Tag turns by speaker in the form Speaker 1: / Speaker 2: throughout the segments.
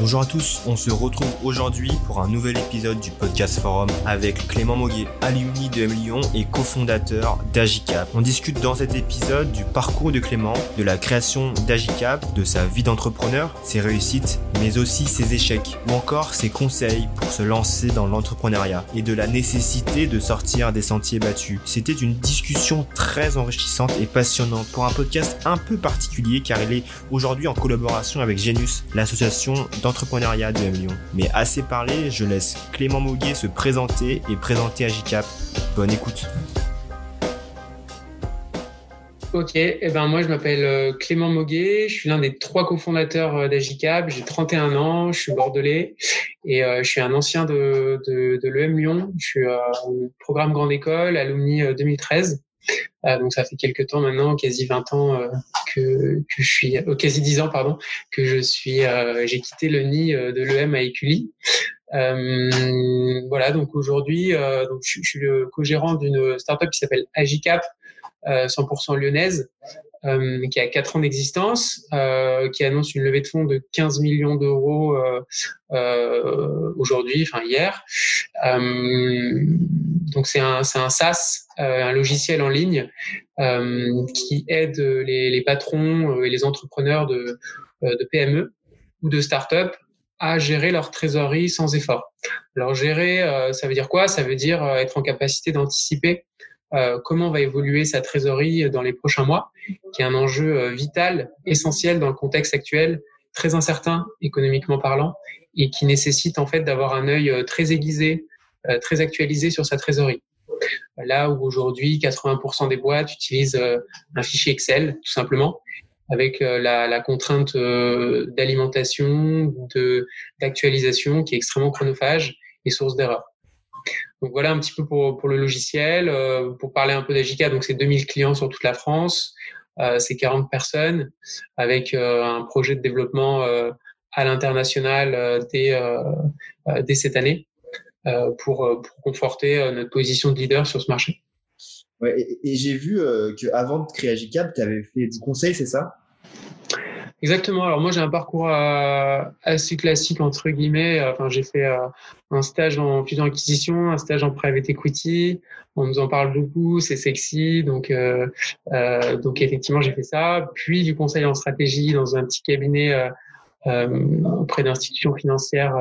Speaker 1: Bonjour à tous, on se retrouve aujourd'hui pour un nouvel épisode du podcast forum avec Clément Moguet, alumni de M Lyon et cofondateur d'Agicap. On discute dans cet épisode du parcours de Clément, de la création d'Agicap, de sa vie d'entrepreneur, ses réussites, mais aussi ses échecs, ou encore ses conseils pour se lancer dans l'entrepreneuriat et de la nécessité de sortir des sentiers battus. C'était une discussion très enrichissante et passionnante pour un podcast un peu particulier car il est aujourd'hui en collaboration avec Genus, l'association d'entrepreneuriat de M Lyon. Mais assez parlé, je laisse Clément Moguet se présenter et présenter Agicap. Bonne écoute.
Speaker 2: Ok, et eh ben moi je m'appelle euh, Clément Moguet, je suis l'un des trois cofondateurs euh, d'Agicap, j'ai 31 ans, je suis bordelais et euh, je suis un ancien de, de, de l'EM Lyon, je suis au programme Grande École, alumni 2013. Euh, donc ça fait quelques temps maintenant, quasi 20 ans euh, que, que je suis, euh, quasi 10 ans pardon, que je suis, j'ai quitté le nid de l'EM à Écully. voilà, donc aujourd'hui, donc je, je, suis le co-gérant d'une startup qui s'appelle Agicap, 100% lyonnaise, euh, qui a 4 ans d'existence, euh, qui annonce une levée de fonds de 15 millions d'euros euh, aujourd'hui, enfin hier. donc c'est un, un SaaS, un logiciel en ligne qui aide les, les patrons et les entrepreneurs de, de PME ou de start-up à gérer leur trésorerie sans effort. Alors gérer, ça veut dire quoi? Ça veut dire être en capacité d'anticiper euh, comment va évoluer sa trésorerie dans les prochains mois, qui est un enjeu euh, vital, essentiel dans le contexte actuel, très incertain économiquement parlant, et qui nécessite en fait d'avoir un œil euh, très aiguisé, très actualisé sur sa trésorerie. Là où aujourd'hui 80% des boîtes utilisent un fichier Excel, tout simplement, avec la contrainte d'alimentation, d'actualisation qui est extrêmement chronophage et source d'erreur. Donc voilà un petit peu pour, le logiciel. Euh, pour parler un peu d'Agica, donc c'est 2000 clients sur toute la France, euh, c'est 40 personnes avec euh, un projet de développement à l'international dès, cette année pour, conforter notre position de leader sur ce marché.
Speaker 1: Et, j'ai vu que avant de créer Agicap, tu avais fait du conseil, c'est ça?
Speaker 2: Exactement. Alors moi j'ai un parcours euh, assez classique entre guillemets. Enfin j'ai fait euh, un stage en fusion acquisition, un stage en private equity. On nous en parle beaucoup, c'est sexy. Donc euh, euh donc effectivement j'ai fait ça. Puis du conseil en stratégie dans un petit cabinet auprès d'institutions financières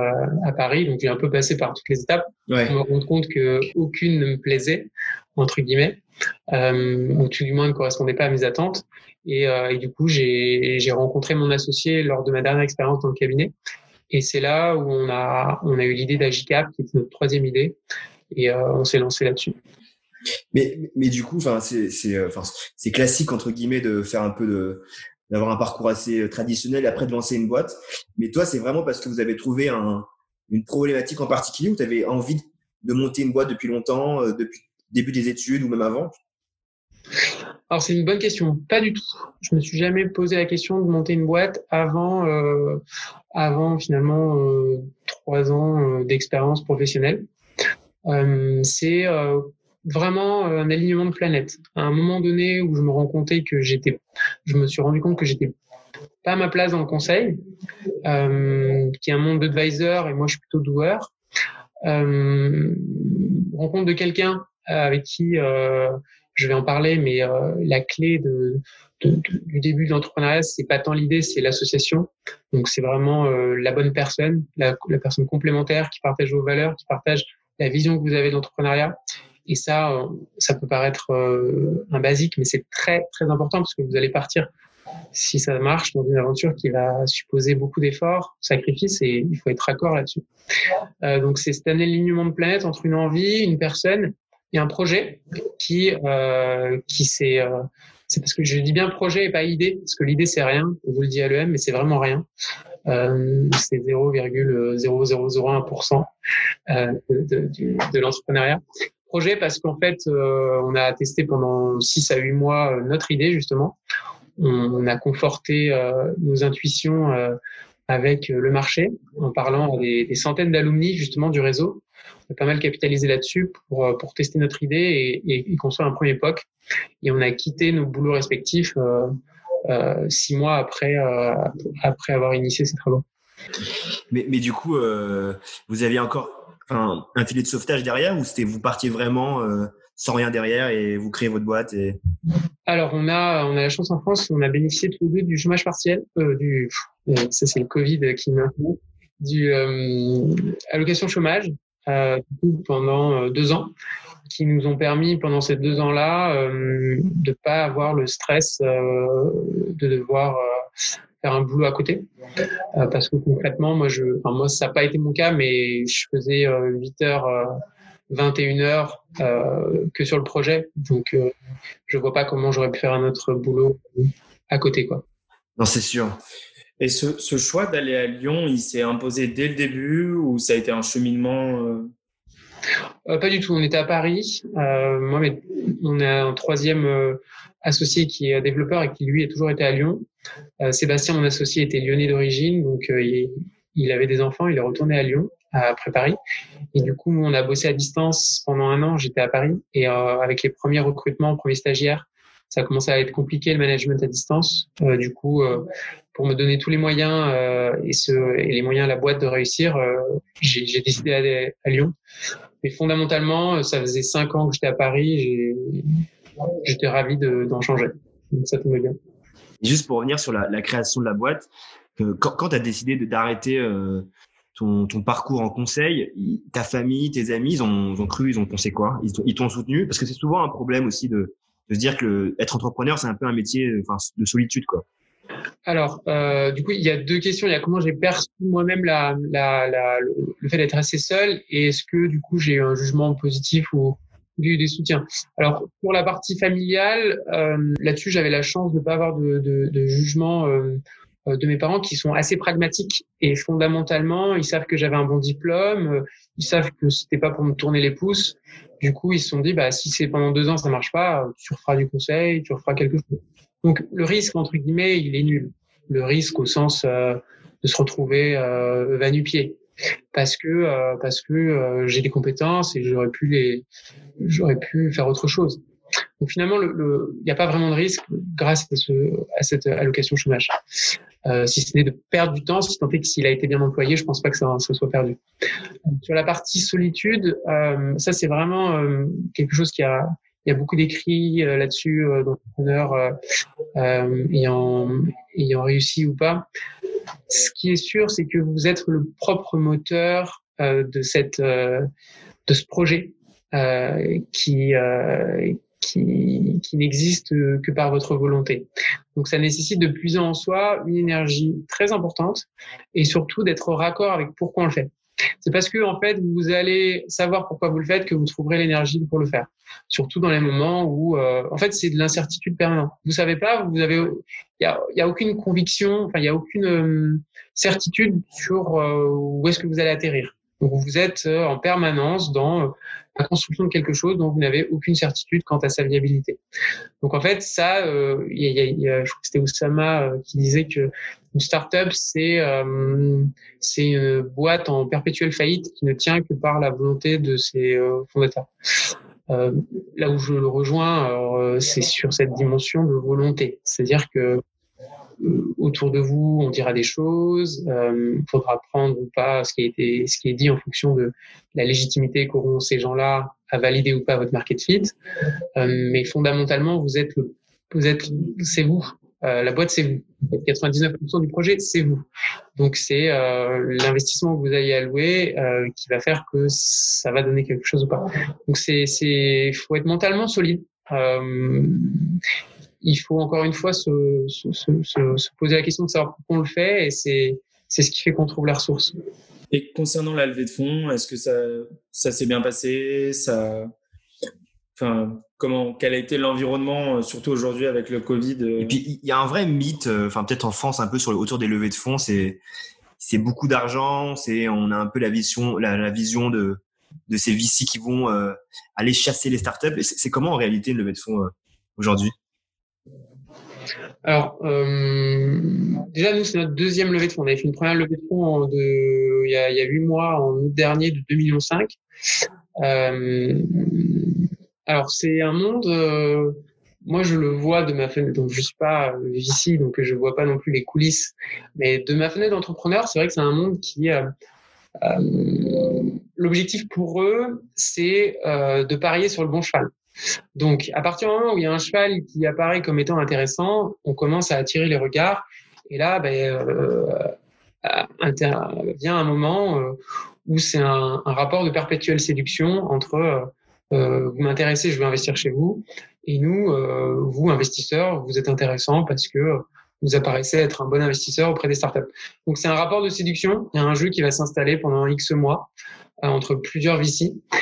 Speaker 2: à Paris. Donc j'ai un peu passé par toutes les étapes ouais. pour me rendre compte que aucune ne me plaisait entre guillemets, ou tout du moins ne correspondait pas à mes attentes. Et, euh, du coup, j'ai rencontré mon associé lors de ma dernière expérience dans le cabinet. Et c'est là où on a, on a eu l'idée d'Agicap, qui est notre troisième idée. Et euh, on s'est lancé là-dessus.
Speaker 1: Mais, mais du coup, euh, c'est classique entre guillemets de faire un peu d'avoir un parcours assez euh, traditionnel et après de lancer une boîte. Mais toi, c'est vraiment parce que vous avez trouvé un, une problématique en particulier ou tu avais envie de monter une boîte depuis longtemps, euh, depuis début des études ou même avant
Speaker 2: alors c'est une bonne question. Pas du tout. Je me suis jamais posé la question de monter une boîte avant, euh, avant finalement euh, trois ans euh, d'expérience professionnelle. C'est vraiment un alignement de planète. À un moment donné où je me rends compte que j'étais, je me suis rendu compte que j'étais pas à ma place dans le conseil, qui est un monde d'advisor et moi je suis plutôt doueur. rencontre de quelqu'un avec qui je vais en parler, mais euh, la clé de, de, du début de l'entrepreneuriat, c'est pas tant l'idée, c'est l'association. Donc c'est vraiment euh, la bonne personne, la, la, personne complémentaire qui partage vos valeurs, qui partage la vision que vous avez de l'entrepreneuriat. Et ça, euh, ça peut paraître un basique, mais c'est très très important parce que vous allez partir si ça marche dans une aventure qui va supposer beaucoup d'efforts, sacrifices, et il faut être raccord là-dessus. Euh, donc c'est cet alignement de planète entre une envie, une personne il y a un projet qui euh, qui c'est euh, c'est parce que je dis bien projet et pas idée parce que l'idée c'est rien on vous le dit à l'EM mais c'est vraiment rien. Euh, c'est 0,0001% euh, de, de, de l'entrepreneuriat. Projet parce qu'en fait on a testé pendant 6 à 8 mois notre idée justement. On, a conforté nos intuitions avec le marché en parlant à des, des centaines d'alumni justement du réseau on a pas mal capitalisé là-dessus pour, euh, pour tester notre idée et, et, et, construire un premier POC. Et on a quitté nos boulots respectifs euh, euh, six mois après, après avoir initié ces travaux.
Speaker 1: Mais, mais du coup, vous aviez encore un, un filet de sauvetage derrière ou c'était vous partiez vraiment sans rien derrière et vous créez votre boîte et...
Speaker 2: Alors, on a, on a la chance en France, on a bénéficié tous les deux du chômage partiel, euh, du, ça c'est le Covid qui m'a du euh, allocation chômage euh, pendant deux ans qui nous ont permis pendant ces deux ans-là euh, de pas avoir le stress euh, de devoir faire un boulot à côté parce que concrètement moi je enfin moi ça n'a pas été mon cas mais je faisais 8 heures 21 heures euh, que sur le projet. Donc, euh, je vois pas comment j'aurais pu faire un autre boulot à côté, quoi.
Speaker 1: Non, c'est sûr.
Speaker 3: Et ce, ce choix d'aller à Lyon, il s'est imposé dès le début ou ça a été un cheminement euh...
Speaker 2: euh pas du tout. On était à Paris. Euh, moi, mais on a un troisième euh, associé qui est développeur et qui lui a toujours été à Lyon. Sébastien, mon associé, était lyonnais d'origine, donc il, il, avait des enfants. Il est retourné à Lyon après Paris. Et du coup, on a bossé à distance pendant un an. J'étais à Paris et euh, avec les premiers recrutements, premiers stagiaires, ça a commencé à être compliqué le management à distance. Euh, du coup, euh, pour me donner tous les moyens euh, et, les moyens à la boîte de réussir, j'ai décidé d'aller à Lyon. Mais fondamentalement, ça faisait cinq ans que j'étais à Paris. J'étais ravi d'en changer. Ça tombait bien.
Speaker 1: juste pour revenir sur la, création de la boîte, quand, quand tu as décidé d'arrêter ton, parcours en conseil, ta famille, tes amis, ils ont cru, ils ont pensé quoi? Ils t'ont soutenu? Parce que c'est souvent un problème aussi de, de se dire que être entrepreneur, c'est un peu un métier enfin, de solitude. quoi.
Speaker 2: Alors, euh, du coup, il y a deux questions. Il y a comment j'ai perçu moi-même la, la, la, le fait d'être assez seul et est-ce que, du coup, j'ai eu un jugement positif ou des soutiens? Alors, pour la partie familiale, euh, là-dessus, j'avais la chance de ne pas avoir de, de, de jugement euh, euh, de mes parents qui sont assez pragmatiques et fondamentalement, ils savent que j'avais un bon diplôme, euh, ils savent que c'était pas pour me tourner les pouces. Du coup, ils se sont dit, bah, si c'est pendant deux ans, ça marche pas, tu referas du conseil, tu referas quelque chose. Donc, le risque, entre guillemets, il est nul. Le risque au sens euh, de se retrouver euh, va pied parce que parce que j'ai des compétences et j'aurais pu les j'aurais pu faire autre chose. Donc finalement, il le, n'y a pas vraiment de risque grâce à, ce, à cette allocation chômage. Euh, si ce n'est de perdre du temps, si tant est que s'il a été bien employé, je pense pas que ça soit perdu. Sur la partie solitude, euh, ça c'est vraiment euh, quelque chose qui a, il y a beaucoup d'écrits euh, là-dessus euh, d'entrepreneurs euh, ayant, ayant réussi ou pas. Ce qui est sûr, c'est que vous êtes le propre moteur de cette de ce projet qui qui, qui n'existe que par votre volonté. Donc ça nécessite de puiser en soi une énergie très importante et surtout d'être raccord avec pourquoi on le fait. C'est parce que en fait vous allez savoir pourquoi vous le faites que vous trouverez l'énergie pour le faire. Surtout dans les moments où euh, en fait c'est de l'incertitude permanente. Vous savez pas, vous avez il y a, y a, aucune conviction, enfin il y a aucune euh, certitude sur euh, où est-ce que vous allez atterrir. Donc vous êtes euh, en permanence dans euh, la construction de quelque chose dont vous n'avez aucune certitude quant à sa viabilité. Donc en fait, ça, euh, y a, y a, je crois que c'était Oussama euh, qui disait que une startup c'est euh, c'est une boîte en perpétuelle faillite qui ne tient que par la volonté de ses fondateurs. là où je le rejoins, c'est sur cette dimension de volonté, c'est-à-dire que autour de vous, on dira des choses. Il euh, faudra prendre ou pas ce qui, a été, ce qui est dit en fonction de la légitimité qu'auront ces gens-là à valider ou pas votre market fit. Euh, mais fondamentalement, vous êtes, vous êtes, c'est vous. Euh, la boîte, c'est vous. 99% du projet, c'est vous. Donc, c'est euh, l'investissement que vous allez allouer euh, qui va faire que ça va donner quelque chose ou pas. Donc, c'est, c'est, faut être mentalement solide. Euh, il faut encore une fois se, se, se, se, poser la question de savoir pourquoi on le fait et c'est c'est ce qui fait qu'on trouve la ressource.
Speaker 3: Et concernant la levée de fonds, est-ce que ça ça s'est bien passé ça enfin comment quel a été l'environnement surtout aujourd'hui avec le Covid
Speaker 1: Et puis il y a un vrai mythe enfin peut-être en France un peu sur autour des levées de fonds, c'est c'est beaucoup d'argent, c'est on a un peu la vision la, la vision de de ces VC qui vont euh, aller chasser les startups. C'est comment en réalité une levée de fonds euh, aujourd'hui?
Speaker 2: Alors, euh, déjà, nous, c'est notre deuxième levée de fonds. On avait fait une première levée de fonds de, il, y a, il y a 8 mois, en août dernier, de 2,5 millions. Euh, alors, c'est un monde, euh, moi, je le vois de ma fenêtre. Donc, je suis pas ici, donc je vois pas non plus les coulisses. Mais de ma fenêtre d'entrepreneur, c'est vrai que c'est un monde qui euh, l'objectif pour eux, c'est euh, de parier sur le bon cheval. Donc, à partir du moment où il y a un cheval qui apparaît comme étant intéressant, on commence à attirer les regards. Et là, ben, euh, vient un moment euh, où c'est un, rapport de perpétuelle séduction entre euh, vous m'intéressez, je veux investir chez vous, et nous, euh, vous investisseurs, vous êtes intéressant parce que vous apparaissez être un bon investisseur auprès des startups. Donc c'est un rapport de séduction. Il y a un jeu qui va s'installer pendant X mois entre plusieurs VC euh,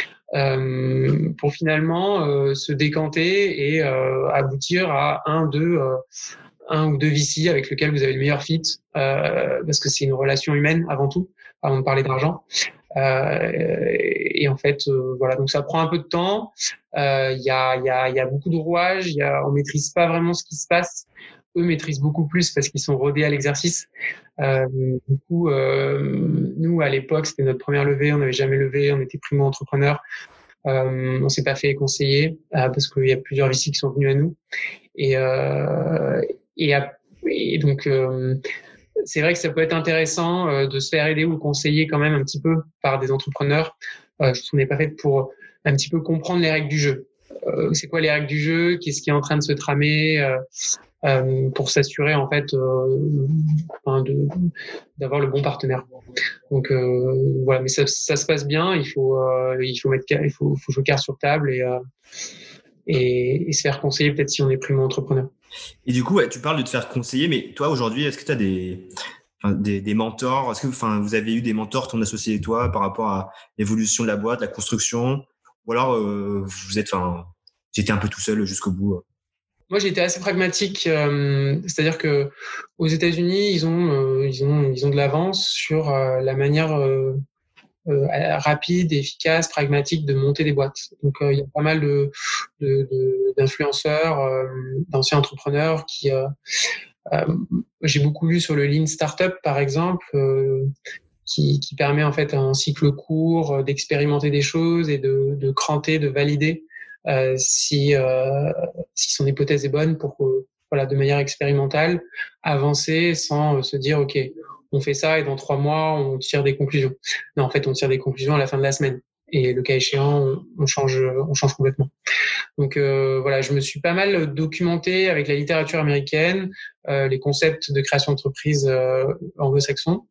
Speaker 2: pour finalement euh, se décanter et euh, aboutir à un, deux, un ou deux VC avec lequel vous avez le meilleur fit, parce que c'est une relation humaine avant tout, avant de parler d'argent. et en fait, voilà, donc ça prend un peu de temps. Il y, a, y, a, y a beaucoup de rouages. Y a, on maîtrise pas vraiment ce qui se passe eux maîtrisent beaucoup plus parce qu'ils sont rodés à l'exercice. Euh, du coup, euh, nous, à l'époque, c'était notre première levée, on n'avait jamais levé, on était primo-entrepreneur. Euh, on s'est pas fait conseiller euh, parce qu'il y a plusieurs VC qui sont venus à nous. Et, euh, donc, euh, c'est vrai que ça peut être intéressant de se faire aider ou conseiller quand même un petit peu par des entrepreneurs. je trouve qu'on n'est pas fait pour un petit peu comprendre les règles du jeu. C'est quoi les règles du jeu? Qu'est-ce qui est en train de se tramer? Euh, pour s'assurer en fait euh, d'avoir le bon partenaire. Donc euh, voilà, mais ça, se passe bien. Il faut il faut mettre il faut, faut jouer carte sur table et, et, se faire conseiller peut-être si on est primo entrepreneur.
Speaker 1: Et du coup, tu parles de te faire conseiller, mais toi aujourd'hui, est-ce que tu as des des, des, mentors? Est-ce que enfin, vous avez eu des mentors, ton associé et toi, par rapport à l'évolution de la boîte, la construction? Ou alors vous êtes, enfin, j'étais un peu tout seul jusqu'au bout
Speaker 2: moi, j'ai été assez pragmatique, euh, c'est-à-dire que aux États-Unis, ils ont, euh, ils ont, ils ont de l'avance sur euh, la manière rapide, efficace, pragmatique de monter des boîtes. Donc, il y a pas mal d'influenceurs, d'anciens entrepreneurs qui, j'ai beaucoup lu sur le Lean Startup, par exemple. Qui, qui, permet en fait un cycle court d'expérimenter des choses et de, de cranter, de valider euh, si, euh, si son hypothèse est bonne pour que, voilà, de manière expérimentale, avancer sans euh, se dire, OK, on fait ça et dans trois mois, on tire des conclusions. Non, en fait, on tire des conclusions à la fin de la semaine. Et le cas échéant, on, change, on change complètement. Donc euh, voilà, je me suis pas mal documenté avec la littérature américaine, euh, les concepts de création d'entreprise euh, anglo-saxons.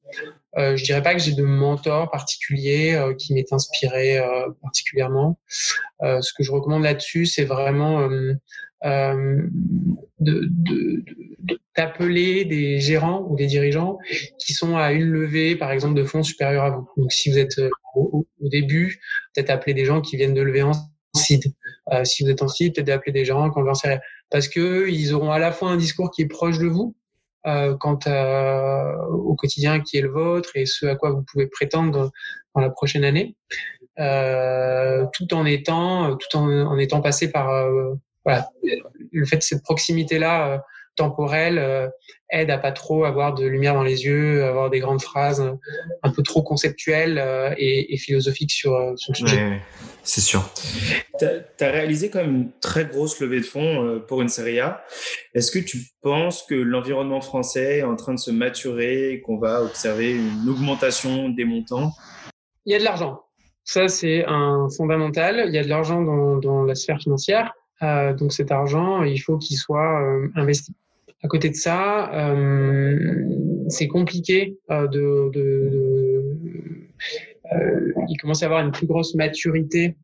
Speaker 2: Euh, je dirais pas que j'ai de mentor particulier euh, qui m'est inspiré euh, particulièrement. ce que je recommande là-dessus, c'est vraiment de, d'appeler des gérants ou des dirigeants qui sont à une levée, par exemple, de fonds supérieurs à vous. Donc, si vous êtes au, début, peut-être appeler des gens qui viennent de lever en seed. si vous êtes en seed, peut-être appeler des gens qui ont parce que ils auront à la fois un discours qui est proche de vous, euh, quant à, au quotidien qui est le vôtre et ce à quoi vous pouvez prétendre dans la prochaine année, euh, tout en étant, tout en, en étant passé par euh, voilà, le fait de cette proximité là euh, temporelle euh, aide à pas trop avoir de lumière dans les yeux, avoir des grandes phrases un peu trop conceptuelles et, et, philosophiques sur, sur le sujet.
Speaker 1: c'est sûr.
Speaker 3: Tu as, réalisé quand même une très grosse levée de fonds pour une série A. Est-ce que tu penses que l'environnement français est en train de se maturer et qu'on va observer une augmentation des montants?
Speaker 2: Il y a de l'argent. Ça, c'est un fondamental. Il y a de l'argent dans, dans la sphère financière. Euh, donc cet argent, il faut qu'il soit euh, investi. À côté de ça, euh, c'est compliqué de, de, il commence à avoir une plus grosse maturité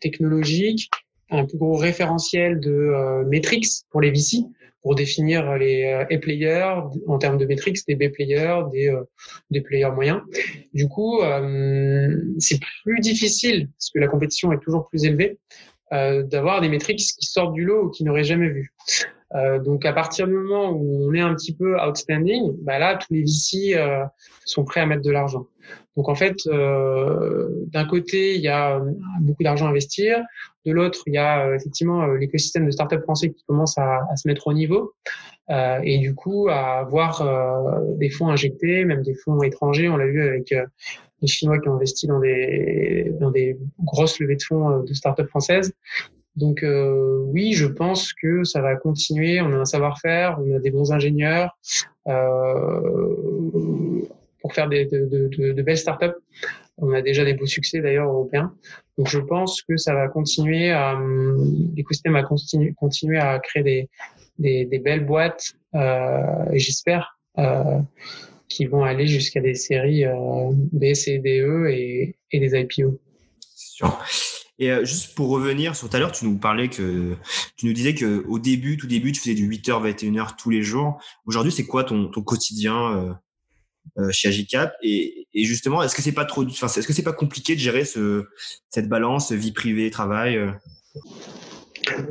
Speaker 2: technologique, un plus gros référentiel de métriques pour les VC pour définir les A players en termes de métriques, des B players, des, des players moyens. Du coup, c'est plus difficile parce que la compétition est toujours plus élevée euh, d'avoir des métriques qui sortent du lot ou qui n'auraient jamais vu. Euh, donc à partir du moment où on est un petit peu outstanding, bah là tous les VC euh, sont prêts à mettre de l'argent. Donc en fait, euh, d'un côté il y a beaucoup d'argent à investir, de l'autre il y a effectivement l'écosystème de start-up français qui commence à, se mettre au niveau et du coup à avoir des fonds injectés, même des fonds étrangers. On l'a vu avec les Chinois qui ont investi dans des, dans des grosses levées de fonds euh, de start-up françaises. Donc euh, oui, je pense que ça va continuer. On a un savoir-faire, on a des bons ingénieurs euh, pour faire des, de, de, de, belles startups. On a déjà des beaux succès d'ailleurs européens. Donc je pense que ça va continuer à l'écosystème va continuer, à créer des, des, des belles boîtes euh, et j'espère euh, qui vont aller jusqu'à des séries euh, B, C, D, E et, et des IPO.
Speaker 1: Sûr. Et euh, juste pour revenir sur tout à l'heure, tu nous parlais que tu nous disais que au début, tout début, tu faisais du 8h 21h tous les jours. Aujourd'hui, c'est quoi ton, quotidien euh, euh, chez Agicap? Et, justement, est-ce que c'est pas trop, est-ce que c'est pas compliqué de gérer ce, cette balance vie privée travail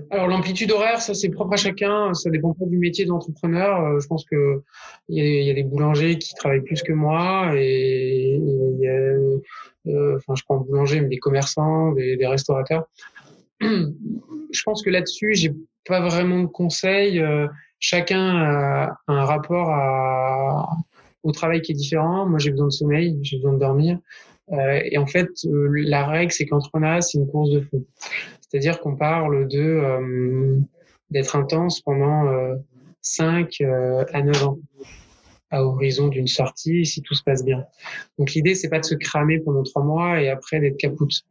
Speaker 2: alors l'amplitude horaire, ça c'est propre à chacun, ça dépend pas du métier d'entrepreneur. Euh, je pense que il y, a des boulangers qui travaillent plus que moi et, y a, euh, enfin je prends boulanger mais des commerçants, des, restaurateurs. je pense que là-dessus j'ai pas vraiment de conseils. Euh, chacun a un rapport au travail qui est différent. Moi j'ai besoin de sommeil, j'ai besoin de dormir. Et en fait, la règle, c'est qu'entrepreneuriat, c'est une course de fond. C'est-à-dire qu'on parle de euh, d'être intense pendant euh, 5 euh, à 9 ans à horizon d'une sortie si tout se passe bien. Donc l'idée c'est pas de se cramer pendant trois mois et après d'être capoute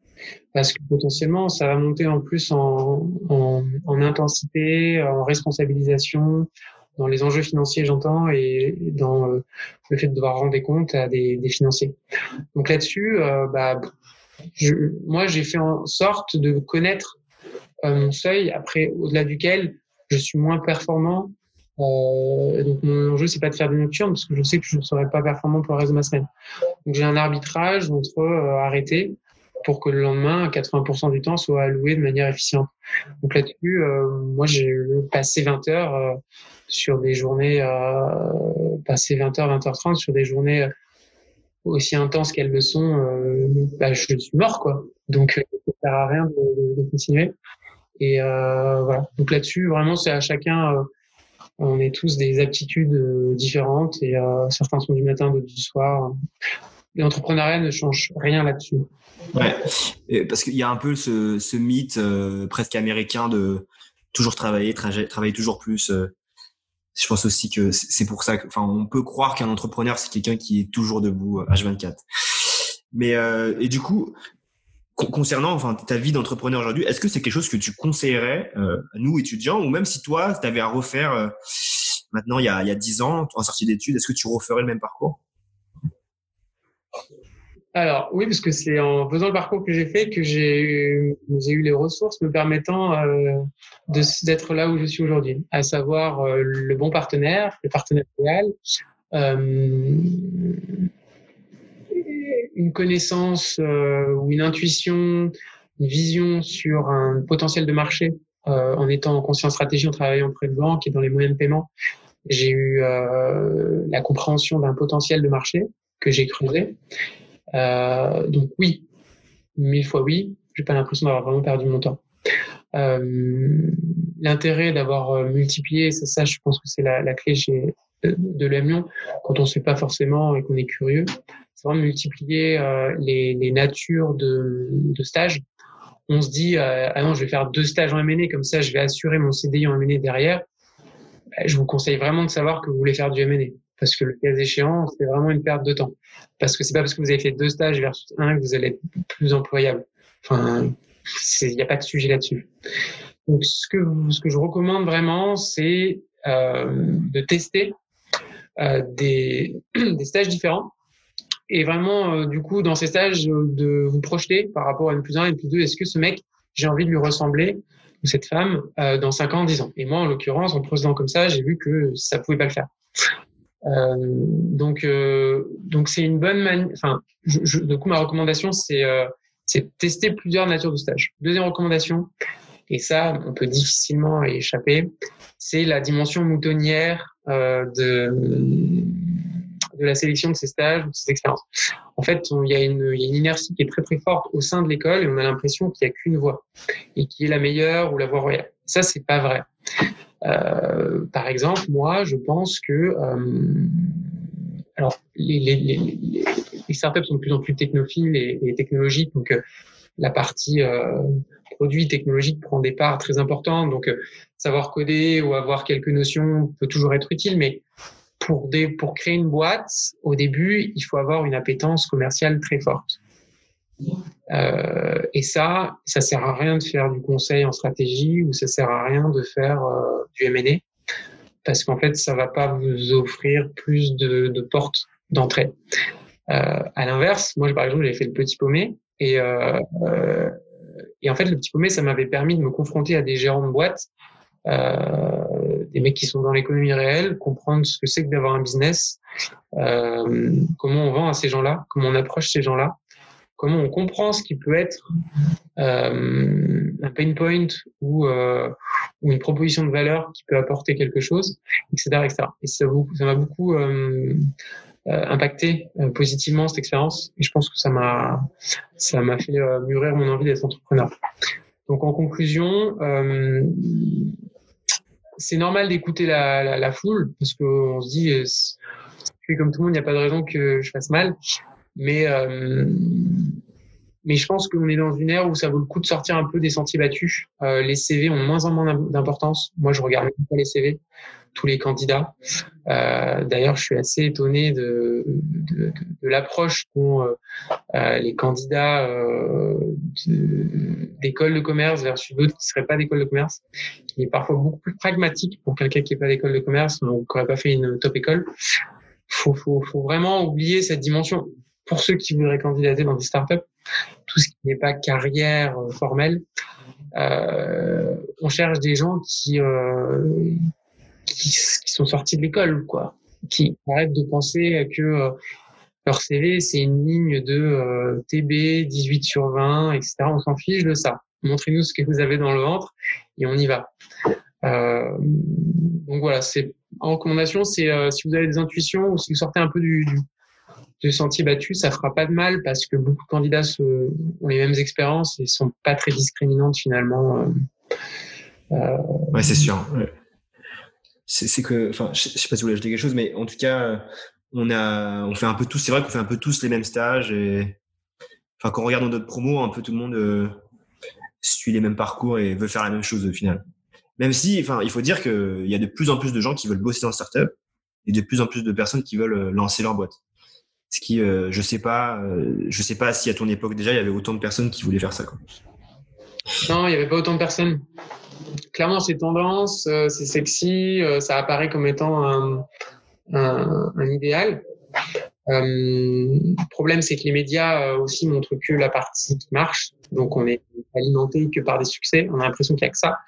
Speaker 2: parce que potentiellement ça va monter en plus en, en, en intensité, en responsabilisation, dans les enjeux financiers j'entends et dans euh, le fait de devoir rendre des comptes à des, des financiers. Donc là-dessus, euh, bah, je, moi, j'ai fait en sorte de connaître euh, mon seuil, après, au-delà duquel je suis moins performant. Euh, donc, mon enjeu, c'est pas de faire des nocturnes, parce que je sais que je ne serai pas performant pour le reste de ma semaine. Donc, j'ai un arbitrage entre euh, arrêter pour que le lendemain, 80% du temps, soit alloué de manière efficiente. Donc là-dessus, euh, moi, j'ai passé 20 heures euh, sur des journées, euh, passé 20 heures, 20h30 sur des journées aussi intenses qu'elles le sont, euh, bah, je suis mort quoi. Donc euh, ça sert à rien de, de, de continuer. Et euh, voilà. Donc là-dessus, vraiment, c'est à chacun. Euh, on est tous des aptitudes euh, différentes et certains sont du matin, d'autres du soir. L'entrepreneuriat ne change rien là-dessus.
Speaker 1: Ouais, parce qu'il y a un peu ce, ce mythe presque américain de toujours travailler, travailler toujours plus je pense aussi que c'est pour ça que, enfin, on peut croire qu'un entrepreneur c'est quelqu'un qui est toujours debout H24. Euh, Mais euh, et du coup, concernant enfin ta vie d'entrepreneur aujourd'hui, est-ce que c'est quelque chose que tu conseillerais euh, à nous étudiants ou même si toi tu avais à refaire maintenant il y a il y a 10 ans en sortie d'études, est-ce que tu referais le même parcours?
Speaker 2: Alors oui, parce que c'est en faisant le parcours que j'ai fait que j'ai eu, les ressources me permettant euh, d'être là où je suis aujourd'hui, à savoir euh, le bon partenaire, le partenaire idéal, euh, une connaissance euh, ou une intuition, une vision sur un potentiel de marché en étant en conscience stratégie, en travaillant près de banque et dans les moyens de paiement. J'ai eu la compréhension d'un potentiel de marché que j'ai creusé. Euh, donc oui, mille fois oui, j'ai pas l'impression d'avoir vraiment perdu mon temps. Euh, L'intérêt d'avoir euh, multiplié, ça, ça, je pense que c'est la, clé chez, de, de l'Amion, quand on ne sait pas forcément et qu'on est curieux, c'est vraiment multiplier euh, les, les, natures de, de stages. On se dit, euh, ah non, je vais faire deux stages en M&A, comme ça je vais assurer mon CDI en M&A derrière. Je vous conseille vraiment de savoir que vous voulez faire du M&A parce que le cas échéant, c'est vraiment une perte de temps. Parce que c'est pas parce que vous avez fait deux stages versus un que vous allez être plus employable. Enfin, il n'y a pas de sujet là-dessus. Donc, ce que, ce que je recommande vraiment, c'est euh, de tester euh, des, stages différents et vraiment, euh, du coup, dans ces stages, de vous projeter par rapport à une plus un, une plus deux. Est-ce que ce mec, j'ai envie de lui ressembler ou cette femme dans 5 ans, 10 ans? Et moi, en l'occurrence, en procédant comme ça, j'ai vu que ça pouvait pas le faire. Euh, donc, euh, donc c'est une bonne manière. Enfin, du coup, ma recommandation, c'est euh, c'est tester plusieurs natures de stage. Deuxième recommandation, et ça, on peut difficilement y échapper, c'est la dimension moutonnière euh, de de la sélection de ces stages ou de ces expériences. En fait, il y, a une, y a une inertie qui est très très forte au sein de l'école et on a l'impression qu'il n'y a qu'une voie et qui est la meilleure ou la voie royale. Ça, c'est pas vrai. Euh, par exemple, moi, je pense que euh, alors les, les, les, les, startups sont de plus en plus technophiles et, technologiques, donc euh, la partie produit technologique prend des parts très importantes. Donc, savoir coder ou avoir quelques notions peut toujours être utile, mais pour, des, pour créer une boîte, au début, il faut avoir une appétence commerciale très forte. Euh, et ça, ça sert à rien de faire du conseil en stratégie ou ça sert à rien de faire euh, du M&A parce qu'en fait, ça va pas vous offrir plus de, portes d'entrée. Euh, à l'inverse, moi, par exemple, j'ai fait le petit paumé et euh, et en fait, le petit paumé, ça m'avait permis de me confronter à des gérants de boîtes des mecs qui sont dans l'économie réelle, comprendre ce que c'est que d'avoir un business, comment on vend à ces gens-là, comment on approche ces gens-là, comment on comprend ce qui peut être euh, un pain point ou, euh, ou, une proposition de valeur qui peut apporter quelque chose, etc. etc. Et ça m'a beaucoup euh, impacté positivement cette expérience et je pense que ça m'a fait mûrir mon envie d'être entrepreneur. Donc en conclusion, c'est normal d'écouter la, foule parce qu'on se dit, je fais comme tout le monde, il n'y a pas de raison que je fasse mal. Mais, mais je pense qu'on est dans une ère où ça vaut le coup de sortir un peu des sentiers battus. Euh, les CV ont moins en moins d'importance. Moi, je regarde même pas les CV tous les candidats. Euh, D'ailleurs, je suis assez étonné de, de, de, l'approche qu'ont euh, euh les candidats euh, d'école de commerce versus d'autres qui seraient pas d'école de commerce, qui est parfois beaucoup plus pragmatique pour quelqu'un qui n'est pas d'école de commerce, donc qui n'aurait pas fait une top école. Faut, faut, faut vraiment oublier cette dimension. Pour ceux qui voudraient candidater dans des startups, tout ce qui n'est pas carrière euh, formelle, euh, on cherche des gens qui, euh, qui, sont sortis de l'école, quoi, qui arrêtent de penser que leur CV c'est une ligne de TB 18 sur 20, etc. On s'en fiche de ça. Montrez-nous ce que vous avez dans le ventre et on y va. Donc voilà, c'est en recommandation, c'est si vous avez des intuitions ou si vous sortez un peu du, du, sentier battu, ça fera pas de mal parce que beaucoup de candidats ont les mêmes expériences et sont pas très discriminantes finalement.
Speaker 1: Euh, ouais, c'est sûr. C'est que, enfin, je sais pas si vous voulez ajouter quelque chose, mais en tout cas, on a, on fait un peu tous, c'est vrai qu'on fait un peu tous les mêmes stages et, enfin, quand on regarde notre promo, un peu tout le monde euh, suit les mêmes parcours et veut faire la même chose au final. Même si, enfin, il faut dire qu'il y a de plus en plus de gens qui veulent bosser dans le startup et de plus en plus de personnes qui veulent euh, lancer leur boîte. Ce qui, euh, je sais pas, je sais pas si à ton époque déjà il y avait autant de personnes qui voulaient faire ça.
Speaker 2: Non, il y avait pas autant de personnes clairement, c'est tendance, euh, c'est sexy, euh, ça apparaît comme étant un, idéal. Euh, le problème, c'est que les médias aussi montrent que la partie qui marche. Donc, on est alimenté que par des succès. On a l'impression qu'il n'y a que ça.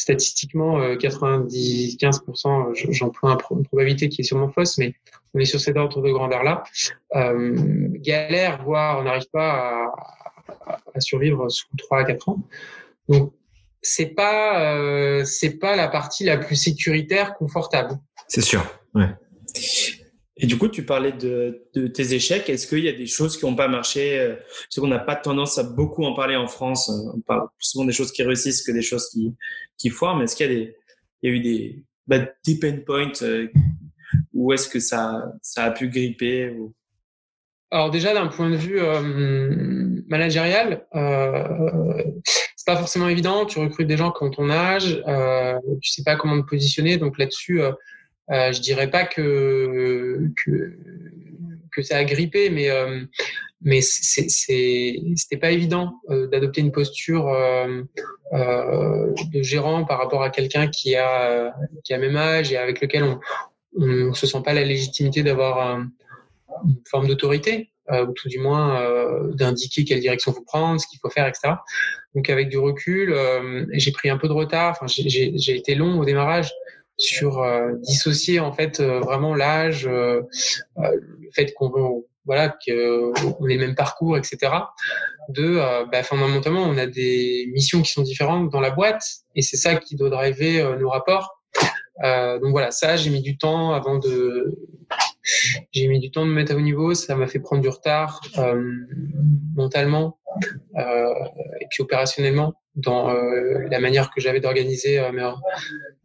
Speaker 2: Statistiquement, 90-15%, j'emploie une probabilité qui est sûrement fausse, mais on est sur cet ordre de grandeur-là. Euh, galère, voire on n'arrive pas à, à, survivre sous 3 à 4 ans. Donc, c'est pas euh, c'est pas la partie la plus sécuritaire, confortable.
Speaker 1: C'est sûr. Ouais.
Speaker 3: Et du coup, tu parlais de, tes échecs. Est-ce qu'il y a des choses qui n'ont pas marché euh, sais qu'on n'a pas tendance à beaucoup en parler en France. Euh, on parle plus souvent des choses qui réussissent que des choses qui, qui foirent. Mais est-ce qu'il y a, eu des, bah, des pain points euh, Où est-ce que ça, a pu gripper.
Speaker 2: Alors déjà, d'un point de vue managérial, euh, pas forcément évident. Tu recrutes des gens qui ont ton âge, tu sais pas comment te positionner. Donc là-dessus, euh, je dirais pas que que, que ça a grippé, mais euh, mais c'était pas évident euh, d'adopter une posture euh, de gérant par rapport à quelqu'un qui a qui a même âge et avec lequel on on se sent pas la légitimité d'avoir une forme d'autorité ou tout du moins d'indiquer quelle direction faut prendre, ce qu'il faut faire, etc. Donc avec du recul, j'ai pris un peu de retard. Enfin, j'ai été long au démarrage sur dissocier en fait vraiment l'âge, le fait qu'on voilà qu'on ait le même parcours, etc. De bah, fondamentalement, on a des missions qui sont différentes dans la boîte et c'est ça qui doit driver nos rapports. Euh, donc voilà, ça j'ai mis du temps avant de j'ai mis du temps de me mettre au niveau, ça m'a fait prendre du retard euh, mentalement euh, et puis opérationnellement dans euh, la manière que j'avais d'organiser euh, mes,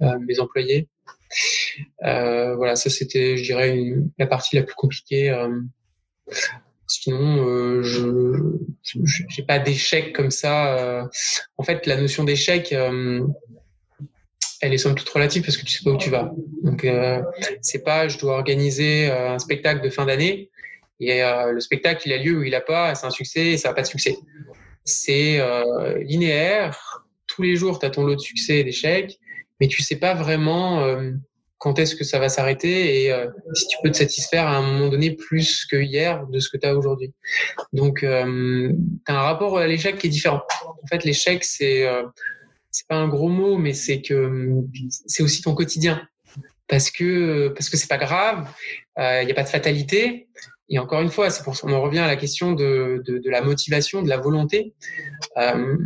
Speaker 2: euh, mes, employés. voilà, ça c'était, je dirais, la partie la plus compliquée Sinon, euh, je j'ai pas d'échec comme ça. Euh. En fait, la notion d'échec, euh, elle est somme toute relative parce que tu sais pas où tu vas. Donc, c'est pas je dois organiser un spectacle de fin d'année et le spectacle il a lieu ou il a pas, c'est un succès et ça n'a pas de succès. C'est linéaire. Tous les jours, tu as ton lot de succès et d'échecs, mais tu sais pas vraiment quand est-ce que ça va s'arrêter et euh, si tu peux te satisfaire à un moment donné plus que hier de ce que tu as aujourd'hui. Donc, euh, tu as un rapport à l'échec qui est différent. En fait, l'échec, c'est euh, c'est pas un gros mot, mais c'est que c'est aussi ton quotidien. Parce que parce que c'est pas grave, il euh, n'y a pas de fatalité. Et encore une fois, c'est pour ça on en revient à la question de, de, de la motivation, de la volonté. Euh,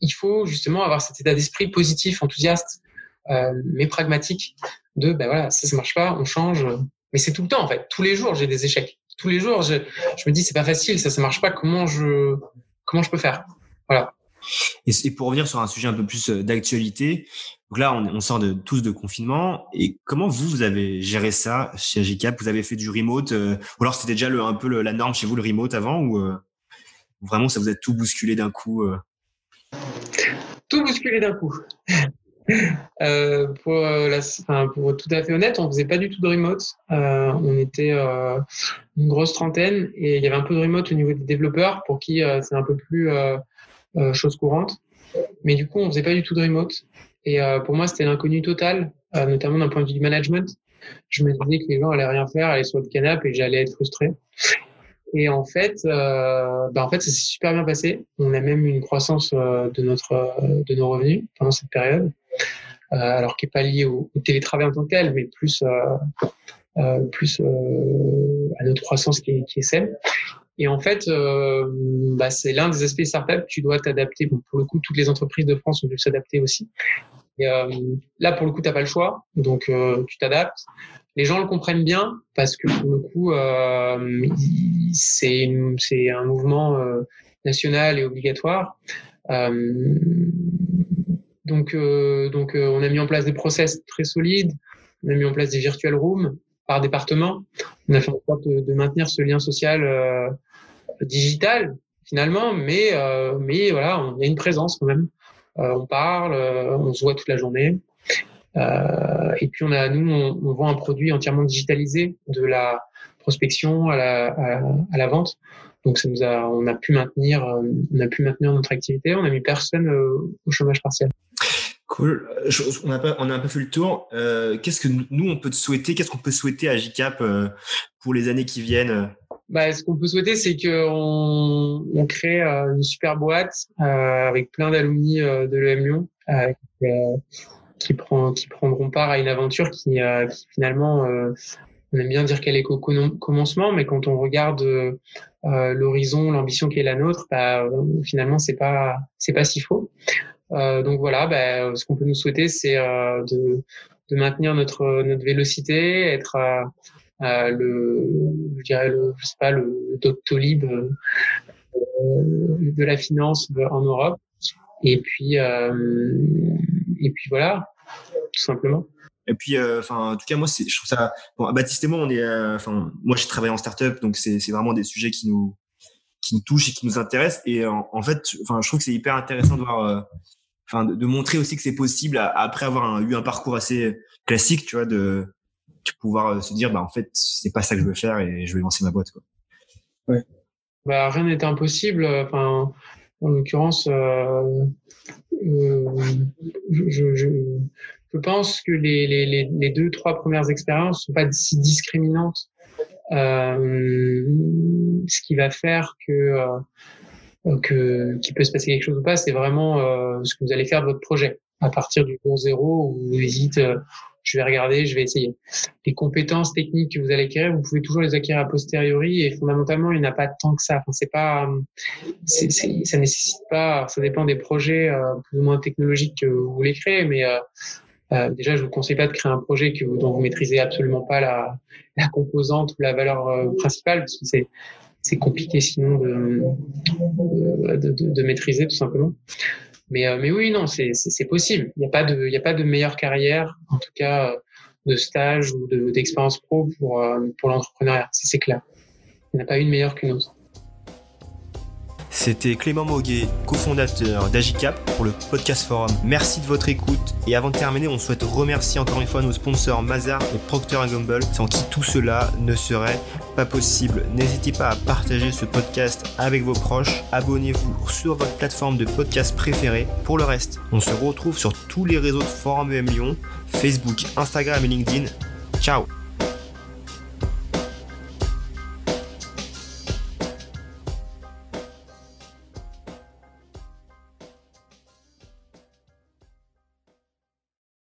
Speaker 2: il faut justement avoir cet état d'esprit positif, enthousiaste. Euh, mais pragmatique de ben voilà ça ça marche pas on change mais c'est tout le temps en fait tous les jours j'ai des échecs tous les jours je, je me dis c'est pas facile ça ça marche pas comment je comment je peux faire? Voilà
Speaker 1: et, pour revenir sur un sujet un peu plus euh, d'actualité là on, sort de tous de confinement. Et comment vous vous avez géré ça chez Agicap vous avez fait du remote euh, ou alors c'était déjà un peu la norme chez vous le remote avant ou vraiment ça vous a tout bousculé d'un coup
Speaker 2: tout bousculé d'un coup. Euh, pour, euh, pour tout à fait honnête, on faisait pas du tout de remote. Euh, on était euh, une grosse trentaine et il y avait un peu de remote au niveau des développeurs pour qui euh, c'est un peu plus chose courante. Mais du coup, on faisait pas du tout de remote. Et pour moi, c'était l'inconnu total, notamment d'un point de vue du management. Je me disais que les gens allaient rien faire, allaient sur le canapé et j'allais être frustré. Et en fait, euh, bah en fait, ça s'est super bien passé. On a même une croissance de notre de nos revenus pendant cette période. Euh, alors qui n'est pas lié au, télétravail en tant que tel, mais plus, euh, euh, plus à notre croissance qui est, qui est saine. Et en fait, bah, c'est l'un des aspects startup. Tu dois t'adapter. Bon, pour le coup, toutes les entreprises de France ont dû s'adapter aussi. Et, là, pour le coup, t'as pas le choix, donc tu t'adaptes. Les gens le comprennent bien parce que pour le coup, c'est c'est un mouvement national et obligatoire. Donc, euh, donc euh, on a mis en place des process très solides. On a mis en place des virtual rooms par département. On a fait en sorte de, maintenir ce lien social euh, digital finalement, mais mais voilà, il a une présence quand même. on parle, on se voit toute la journée. et puis on a, nous, on, on, vend un produit entièrement digitalisé de la prospection à la, à, à la vente. Donc ça nous a, on a pu maintenir, on a pu maintenir notre activité. On a mis personne au chômage partiel.
Speaker 1: Cool. On a, pas, on a un peu fait le tour. Euh, qu'est-ce que nous, on peut te souhaiter? Qu'est-ce qu'on peut souhaiter à JCap euh, pour les années qui viennent?
Speaker 2: Bah, Ce qu'on peut souhaiter, c'est qu'on on crée euh, une super boîte euh, avec plein d'alumni euh, de l'EM Lyon qui, prend, qui prendront part à une aventure qui, finalement, on aime bien dire qu'elle est qu'au commencement, mais quand on regarde l'horizon, l'ambition qui est la nôtre, bah, finalement, c'est pas, pas si faux. Euh, donc voilà, bah, ce qu'on peut nous souhaiter, c'est euh, de, de, maintenir notre notre vélocité, être le, je dirais sais pas, le doctolib euh, de la finance en Europe. Et puis et puis voilà, tout simplement.
Speaker 1: Et puis, enfin, en tout cas, moi, je trouve ça. Baptiste et moi, on est, enfin, moi, j'ai travaillé en startup, donc c'est, c'est vraiment des sujets qui nous, qui nous touchent et qui nous intéressent. Et en, en fait, enfin, je trouve que c'est hyper intéressant de voir enfin de, montrer aussi que c'est possible après avoir eu un parcours assez classique, tu vois, de, pouvoir euh, se dire bah en fait c'est pas ça que je veux faire et je vais lancer ma boîte quoi.
Speaker 2: Ouais. Bah rien n'est impossible. Enfin en l'occurrence, euh, euh, je, je, je, pense que les, les, les, deux trois premières expériences sont pas si discriminantes. Euh, ce qui va faire que euh, que qu'il peut se passer quelque chose ou pas, c'est vraiment euh, ce que vous allez faire de votre projet à partir du jour zéro où vous hésitez, euh, je vais regarder, je vais essayer. Les compétences techniques que vous allez acquérir, vous pouvez toujours les acquérir a posteriori et fondamentalement, il n'y a pas tant que ça. Enfin, c'est pas, c'est, c'est, ça nécessite pas, ça dépend des projets euh, plus ou moins technologiques que vous voulez créer, mais euh, déjà, je vous conseille pas de créer un projet que, dont vous maîtrisez absolument pas la, la composante ou la valeur principale, parce que c'est c'est compliqué sinon de, de, de, de, maîtriser tout simplement. Mais, euh, mais oui, non, c'est possible. Il n'y a pas de, il a pas de meilleure carrière, en tout cas de stage ou d'expérience pro pour, euh, pour l'entrepreneuriat. c'est clair. Il n'y en a pas une meilleure qu'une autre.
Speaker 1: C'était Clément Moguet, cofondateur d'Agicap pour le Podcast Forum. Merci de votre écoute et avant de terminer, on souhaite remercier encore une fois nos sponsors Mazar et Procter Gamble, sans qui tout cela ne serait pas possible. N'hésitez pas à partager ce podcast avec vos proches, abonnez-vous sur votre plateforme de podcast préférée. Pour le reste, on se retrouve sur tous les réseaux de Forum EM Lyon, Facebook, Instagram et LinkedIn. Ciao